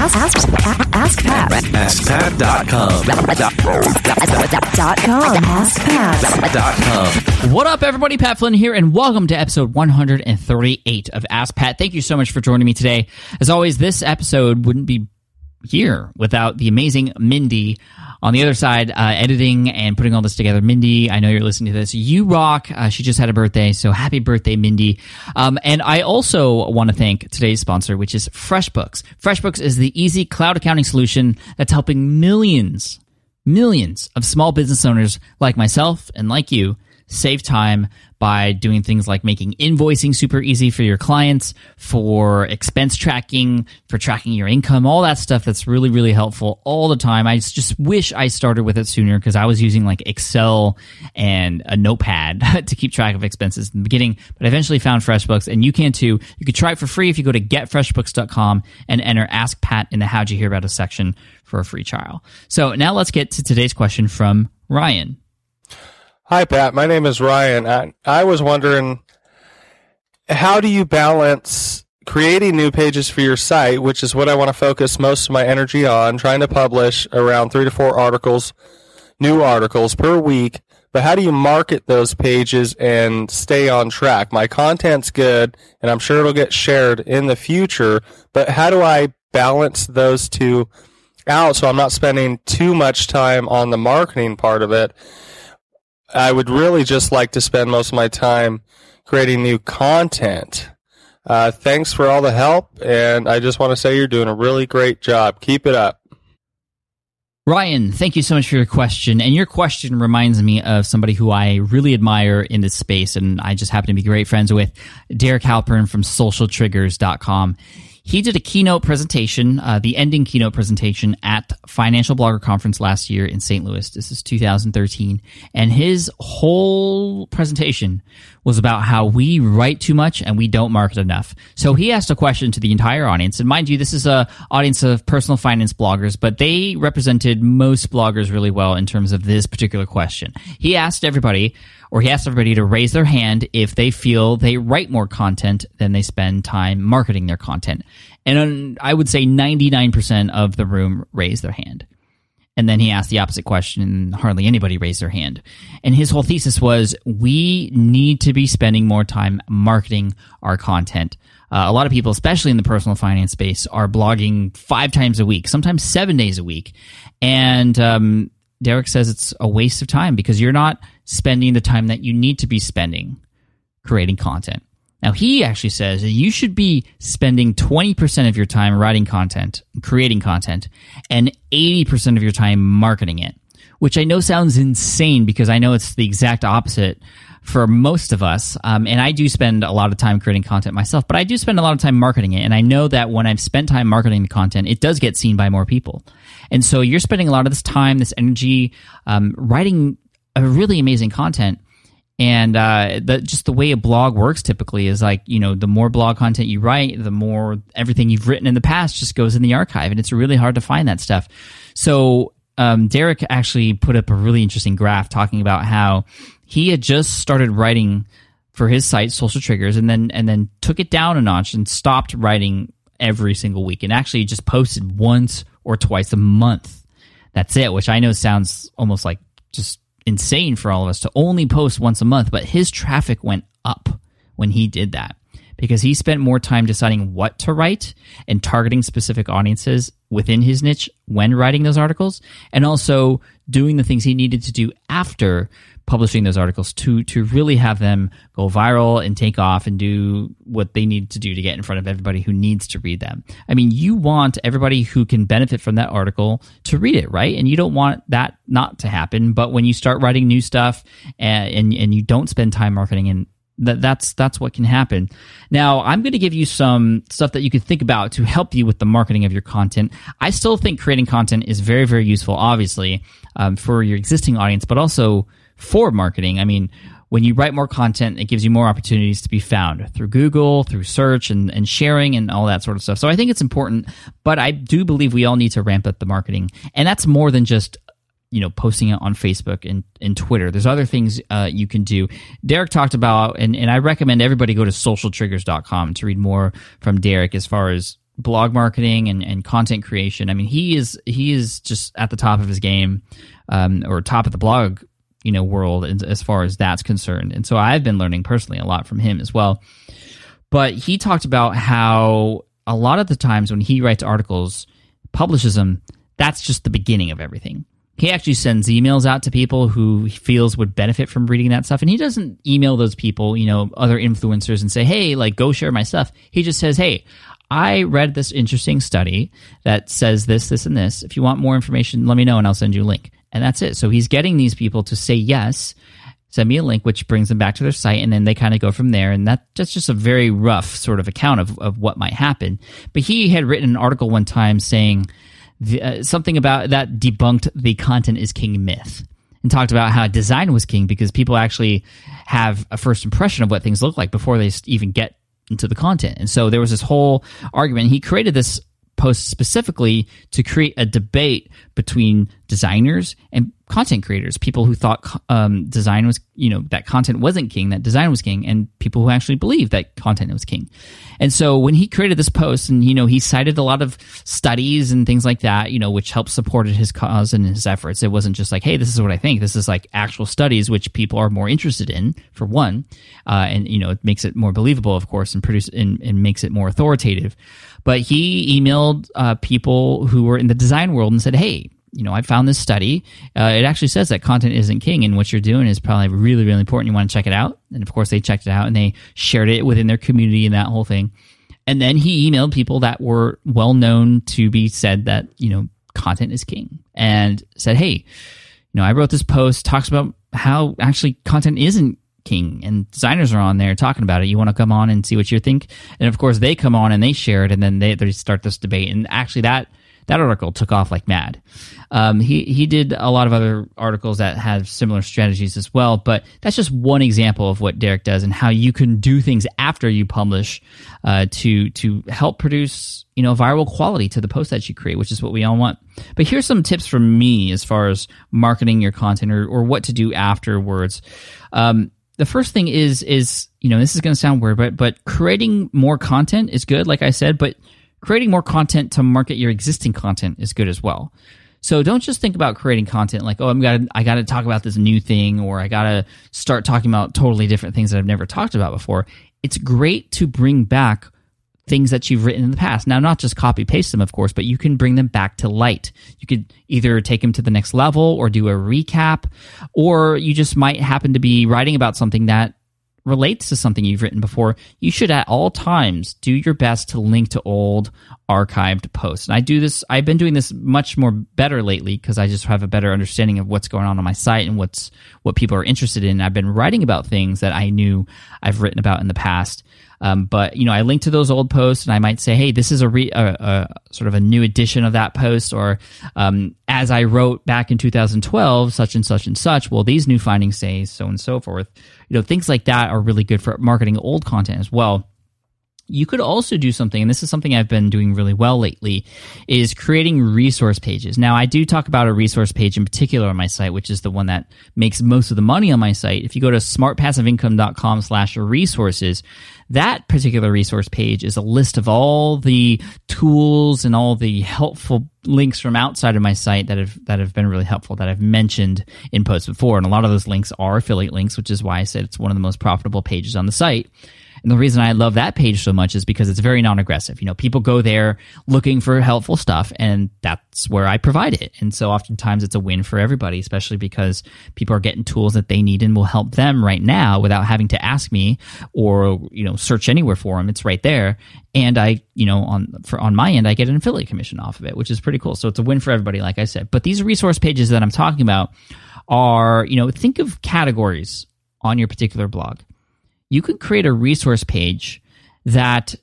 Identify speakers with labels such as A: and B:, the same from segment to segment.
A: Ask, ask, ask Pat.
B: AskPat.com.
A: Dot com. Ask Pat.
B: Dot com.
C: What up, everybody? Pat Flynn here, and welcome to episode 138 of Ask Pat. Thank you so much for joining me today. As always, this episode wouldn't be here without the amazing Mindy on the other side, uh, editing and putting all this together. Mindy, I know you're listening to this. You rock. Uh, she just had a birthday, so happy birthday, Mindy. Um, and I also want to thank today's sponsor, which is FreshBooks. FreshBooks is the easy cloud accounting solution that's helping millions, millions of small business owners like myself and like you save time by doing things like making invoicing super easy for your clients, for expense tracking, for tracking your income, all that stuff that's really, really helpful all the time. I just wish I started with it sooner because I was using like Excel and a notepad to keep track of expenses in the beginning, but I eventually found FreshBooks and you can too. You can try it for free if you go to getfreshbooks.com and enter Ask Pat in the How'd You Hear About Us section for a free trial. So now let's get to today's question from Ryan.
D: Hi, Pat. My name is Ryan. I, I was wondering, how do you balance creating new pages for your site, which is what I want to focus most of my energy on, trying to publish around three to four articles, new articles per week. But how do you market those pages and stay on track? My content's good, and I'm sure it'll get shared in the future. But how do I balance those two out so I'm not spending too much time on the marketing part of it? I would really just like to spend most of my time creating new content. Uh, thanks for all the help, and I just want to say you're doing a really great job. Keep it up.
C: Ryan, thank you so much for your question. And your question reminds me of somebody who I really admire in this space, and I just happen to be great friends with, Derek Halpern from socialtriggers.com. He did a keynote presentation, uh, the ending keynote presentation at Financial Blogger Conference last year in St. Louis. This is 2013. And his whole presentation was about how we write too much and we don't market enough. So he asked a question to the entire audience. And mind you, this is a audience of personal finance bloggers, but they represented most bloggers really well in terms of this particular question. He asked everybody, or he asked everybody to raise their hand if they feel they write more content than they spend time marketing their content. And I would say 99% of the room raised their hand. And then he asked the opposite question, and hardly anybody raised their hand. And his whole thesis was we need to be spending more time marketing our content. Uh, a lot of people, especially in the personal finance space, are blogging five times a week, sometimes seven days a week. And um, Derek says it's a waste of time because you're not spending the time that you need to be spending creating content. Now, he actually says you should be spending 20% of your time writing content, creating content, and 80% of your time marketing it, which I know sounds insane because I know it's the exact opposite for most of us. Um, and I do spend a lot of time creating content myself, but I do spend a lot of time marketing it. And I know that when I've spent time marketing the content, it does get seen by more people. And so you're spending a lot of this time, this energy, um, writing a really amazing content and uh, the, just the way a blog works typically is like you know the more blog content you write the more everything you've written in the past just goes in the archive and it's really hard to find that stuff so um, derek actually put up a really interesting graph talking about how he had just started writing for his site social triggers and then and then took it down a notch and stopped writing every single week and actually just posted once or twice a month. That's it which i know sounds almost like just insane for all of us to only post once a month, but his traffic went up when he did that because he spent more time deciding what to write and targeting specific audiences within his niche when writing those articles and also doing the things he needed to do after publishing those articles to to really have them go viral and take off and do what they need to do to get in front of everybody who needs to read them. I mean, you want everybody who can benefit from that article to read it, right? And you don't want that not to happen. But when you start writing new stuff and and, and you don't spend time marketing and that that's that's what can happen. Now, I'm going to give you some stuff that you can think about to help you with the marketing of your content. I still think creating content is very very useful, obviously, um, for your existing audience, but also for marketing. I mean, when you write more content, it gives you more opportunities to be found through Google, through search, and, and sharing, and all that sort of stuff. So I think it's important, but I do believe we all need to ramp up the marketing, and that's more than just you know posting it on facebook and, and twitter there's other things uh, you can do derek talked about and, and i recommend everybody go to socialtriggers.com to read more from derek as far as blog marketing and, and content creation. I mean, he is he is just at the top of his game, um, or top of the blog, you know, world as, as far as that's concerned. And so I've been learning personally a lot from him as well. But he talked about how a lot of the times when he writes articles, publishes them, that's just the beginning of everything. He actually sends emails out to people who he feels would benefit from reading that stuff. And he doesn't email those people, you know, other influencers and say, hey, like, go share my stuff. He just says, hey, I read this interesting study that says this, this, and this. If you want more information, let me know and I'll send you a link. And that's it. So he's getting these people to say yes, send me a link, which brings them back to their site, and then they kind of go from there. And that, that's just a very rough sort of account of, of what might happen. But he had written an article one time saying the, uh, something about that debunked the content is king myth and talked about how design was king because people actually have a first impression of what things look like before they even get into the content. And so there was this whole argument. He created this post specifically to create a debate between designers and content creators, people who thought um, design was, you know, that content wasn't king, that design was king, and people who actually believed that content was king. And so when he created this post, and you know, he cited a lot of studies and things like that, you know, which helped supported his cause and his efforts. It wasn't just like, hey, this is what I think. This is like actual studies, which people are more interested in, for one, uh, and you know, it makes it more believable, of course, and produce and, and makes it more authoritative. But he emailed uh, people who were in the design world and said, hey you know, I found this study. Uh, it actually says that content isn't king, and what you're doing is probably really, really important. You want to check it out. And of course, they checked it out and they shared it within their community and that whole thing. And then he emailed people that were well known to be said that, you know, content is king and said, hey, you know, I wrote this post, talks about how actually content isn't king and designers are on there talking about it. You want to come on and see what you think? And of course, they come on and they share it and then they, they start this debate. And actually, that that article took off like mad. Um, he he did a lot of other articles that have similar strategies as well, but that's just one example of what Derek does and how you can do things after you publish uh, to to help produce you know viral quality to the post that you create, which is what we all want. But here's some tips from me as far as marketing your content or, or what to do afterwards. Um, the first thing is is you know this is going to sound weird, but but creating more content is good, like I said, but creating more content to market your existing content is good as well. So don't just think about creating content like, oh, I'm got I got to talk about this new thing, or I got to start talking about totally different things that I've never talked about before. It's great to bring back things that you've written in the past. Now, not just copy paste them, of course, but you can bring them back to light. You could either take them to the next level or do a recap, or you just might happen to be writing about something that relates to something you've written before, you should at all times do your best to link to old archived posts. And I do this, I've been doing this much more better lately because I just have a better understanding of what's going on on my site and what's what people are interested in. I've been writing about things that I knew I've written about in the past. Um, but you know, I link to those old posts, and I might say, "Hey, this is a, re- a, a sort of a new edition of that post," or um, "As I wrote back in 2012, such and such and such." Well, these new findings say so and so forth. You know, things like that are really good for marketing old content as well you could also do something and this is something i've been doing really well lately is creating resource pages. Now i do talk about a resource page in particular on my site which is the one that makes most of the money on my site. If you go to smartpassiveincome.com slash resources that particular resource page is a list of all the tools and all the helpful links from outside of my site that have that have been really helpful that I've mentioned in posts before. And a lot of those links are affiliate links which is why I said it's one of the most profitable pages on the site and the reason I love that page so much is because it's very non-aggressive. You know, people go there looking for helpful stuff and that's where I provide it. And so oftentimes it's a win for everybody, especially because people are getting tools that they need and will help them right now without having to ask me or, you know, search anywhere for them. It's right there. And I, you know, on for on my end, I get an affiliate commission off of it, which is pretty cool. So it's a win for everybody, like I said. But these resource pages that I'm talking about are, you know, think of categories on your particular blog you can create a resource page that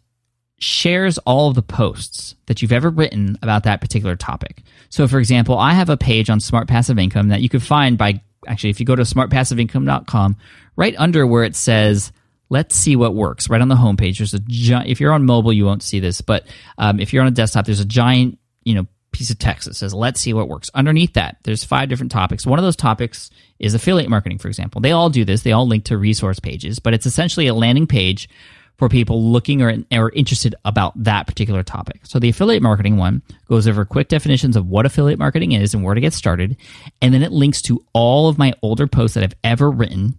C: shares all of the posts that you've ever written about that particular topic. So, for example, I have a page on Smart Passive Income that you can find by actually, if you go to smartpassiveincome.com, right under where it says, Let's see what works. Right on the homepage, there's a giant. If you're on mobile, you won't see this, but um, if you're on a desktop, there's a giant, you know, piece of text that says, let's see what works. Underneath that, there's five different topics. One of those topics is affiliate marketing, for example. They all do this. They all link to resource pages, but it's essentially a landing page for people looking or, or interested about that particular topic. So the affiliate marketing one goes over quick definitions of what affiliate marketing is and where to get started. And then it links to all of my older posts that I've ever written,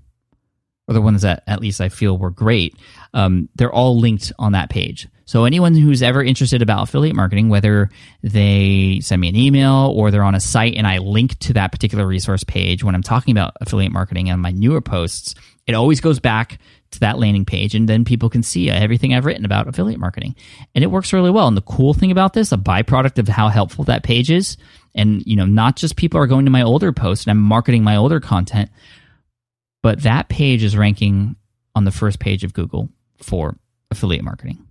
C: or the ones that at least I feel were great. Um, they're all linked on that page. So anyone who's ever interested about affiliate marketing, whether they send me an email or they're on a site and I link to that particular resource page when I'm talking about affiliate marketing and my newer posts, it always goes back to that landing page and then people can see everything I've written about affiliate marketing. And it works really well. And the cool thing about this, a byproduct of how helpful that page is, and you know, not just people are going to my older posts and I'm marketing my older content, but that page is ranking on the first page of Google for affiliate marketing.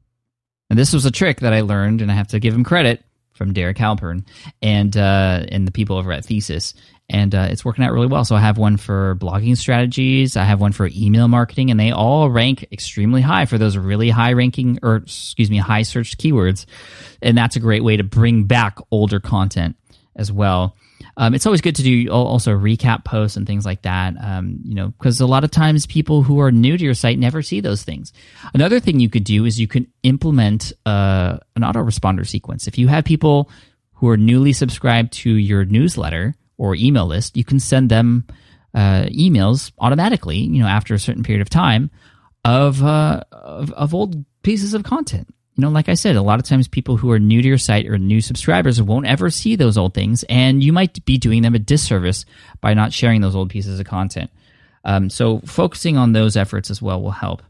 C: And this was a trick that I learned, and I have to give him credit from Derek Halpern and uh, and the people over at Thesis. And uh, it's working out really well. So I have one for blogging strategies. I have one for email marketing, and they all rank extremely high for those really high ranking, or excuse me, high searched keywords. And that's a great way to bring back older content as well. Um, it's always good to do also recap posts and things like that. Um, you know, because a lot of times people who are new to your site never see those things. Another thing you could do is you can implement uh, an autoresponder sequence. If you have people who are newly subscribed to your newsletter or email list, you can send them uh, emails automatically. You know, after a certain period of time of, uh, of of old pieces of content you know, like I said, a lot of times people who are new to your site or new subscribers won't ever see those old things, and you might be doing them a disservice by not sharing those old pieces of content. Um, so, focusing on those efforts as well will help.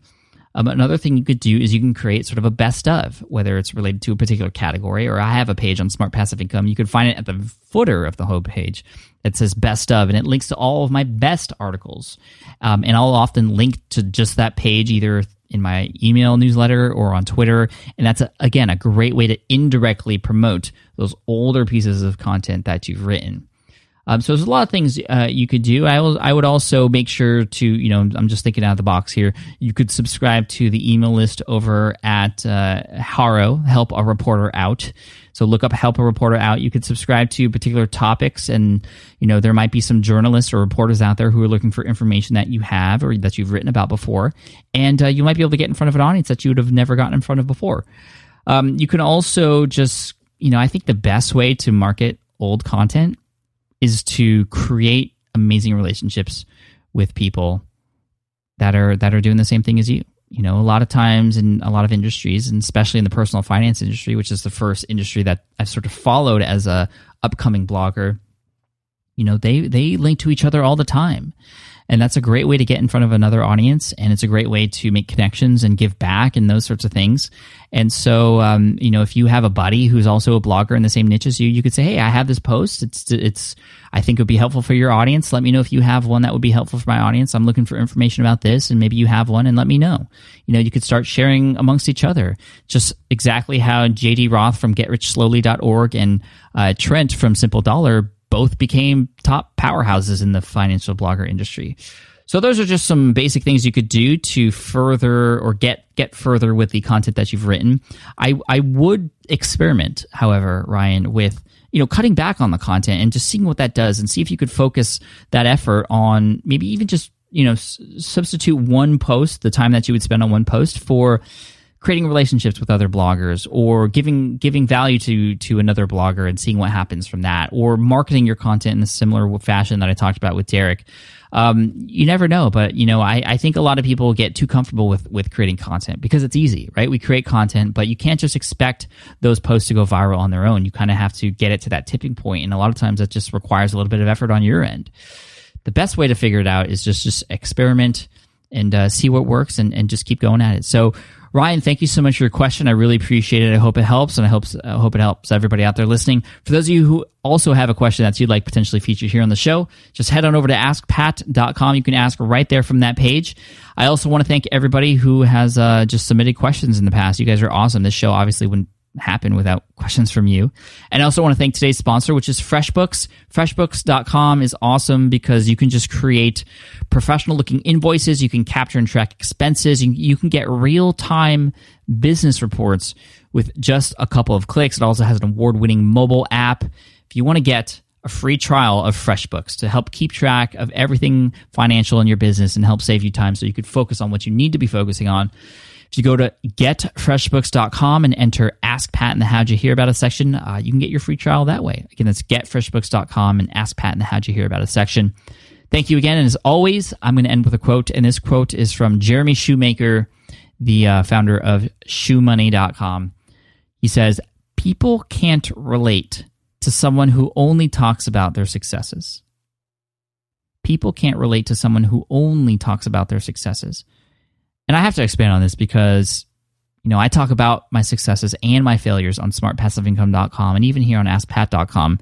C: Um, another thing you could do is you can create sort of a best of, whether it's related to a particular category or I have a page on Smart Passive Income. You can find it at the footer of the home page. It says best of, and it links to all of my best articles. Um, and I'll often link to just that page either in my email newsletter or on Twitter. And that's, a, again, a great way to indirectly promote those older pieces of content that you've written. Um, so there's a lot of things uh, you could do. I, will, I would also make sure to, you know, I'm just thinking out of the box here. You could subscribe to the email list over at uh, Haro, Help a Reporter Out. So look up Help a Reporter Out. You could subscribe to particular topics, and you know there might be some journalists or reporters out there who are looking for information that you have or that you've written about before, and uh, you might be able to get in front of an audience that you would have never gotten in front of before. Um, you can also just, you know, I think the best way to market old content is to create amazing relationships with people that are that are doing the same thing as you you know, a lot of times in a lot of industries, and especially in the personal finance industry, which is the first industry that I've sort of followed as a upcoming blogger, you know, they they link to each other all the time. And that's a great way to get in front of another audience. And it's a great way to make connections and give back and those sorts of things. And so, um, you know, if you have a buddy who's also a blogger in the same niche as you, you could say, Hey, I have this post. It's, it's, I think it would be helpful for your audience. Let me know if you have one that would be helpful for my audience. I'm looking for information about this and maybe you have one and let me know. You know, you could start sharing amongst each other just exactly how JD Roth from getrichslowly.org and uh, Trent from Simple Dollar both became top powerhouses in the financial blogger industry. So those are just some basic things you could do to further or get get further with the content that you've written. I I would experiment, however, Ryan, with you know cutting back on the content and just seeing what that does and see if you could focus that effort on maybe even just you know s- substitute one post the time that you would spend on one post for creating relationships with other bloggers or giving giving value to to another blogger and seeing what happens from that or marketing your content in a similar fashion that I talked about with Derek. Um, you never know, but you know, I, I think a lot of people get too comfortable with with creating content because it's easy, right? We create content, but you can't just expect those posts to go viral on their own. You kind of have to get it to that tipping point, and a lot of times that just requires a little bit of effort on your end. The best way to figure it out is just just experiment and uh, see what works and, and just keep going at it. So Ryan, thank you so much for your question. I really appreciate it. I hope it helps, and I hope I hope it helps everybody out there listening. For those of you who also have a question that you'd like potentially featured here on the show, just head on over to askpat.com. You can ask right there from that page. I also want to thank everybody who has uh, just submitted questions in the past. You guys are awesome. This show obviously wouldn't happen without questions from you. And I also want to thank today's sponsor, which is FreshBooks. FreshBooks.com is awesome because you can just create professional looking invoices. You can capture and track expenses. You, you can get real time business reports with just a couple of clicks. It also has an award winning mobile app. If you want to get a free trial of FreshBooks to help keep track of everything financial in your business and help save you time so you could focus on what you need to be focusing on, If you go to getfreshbooks.com and enter Ask Pat in the How'd You Hear About It section, uh, you can get your free trial that way. Again, that's getfreshbooks.com and Ask Pat in the How'd You Hear About It section. Thank you again. And as always, I'm going to end with a quote. And this quote is from Jeremy Shoemaker, the uh, founder of shoemoney.com. He says, People can't relate to someone who only talks about their successes. People can't relate to someone who only talks about their successes. And I have to expand on this because, you know, I talk about my successes and my failures on smartpassiveincome.com and even here on askpat.com.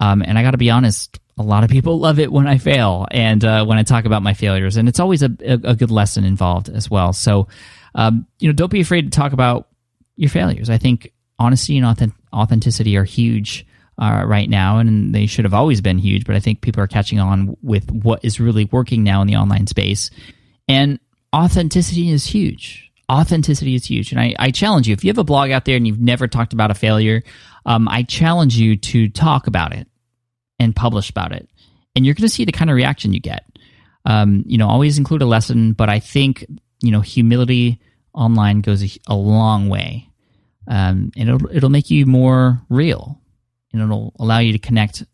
C: Um, and I got to be honest, a lot of people love it when I fail and uh, when I talk about my failures. And it's always a, a, good lesson involved as well. So, um, you know, don't be afraid to talk about your failures. I think honesty and authentic- authenticity are huge uh, right now, and they should have always been huge. But I think people are catching on with what is really working now in the online space, and authenticity is huge. Authenticity is huge, and I, I challenge you if you have a blog out there and you've never talked about a failure, um, I challenge you to talk about it and publish about it, and you're going to see the kind of reaction you get. Um, you know, always include a lesson, but I think you know humility online goes a, a long way, um, and it'll it'll make you more real and it'll allow you to connect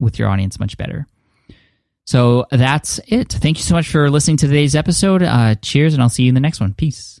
C: with your audience much better. So that's it. Thank you so much for listening to today's episode. Uh, cheers, and I'll see you in the next one. Peace.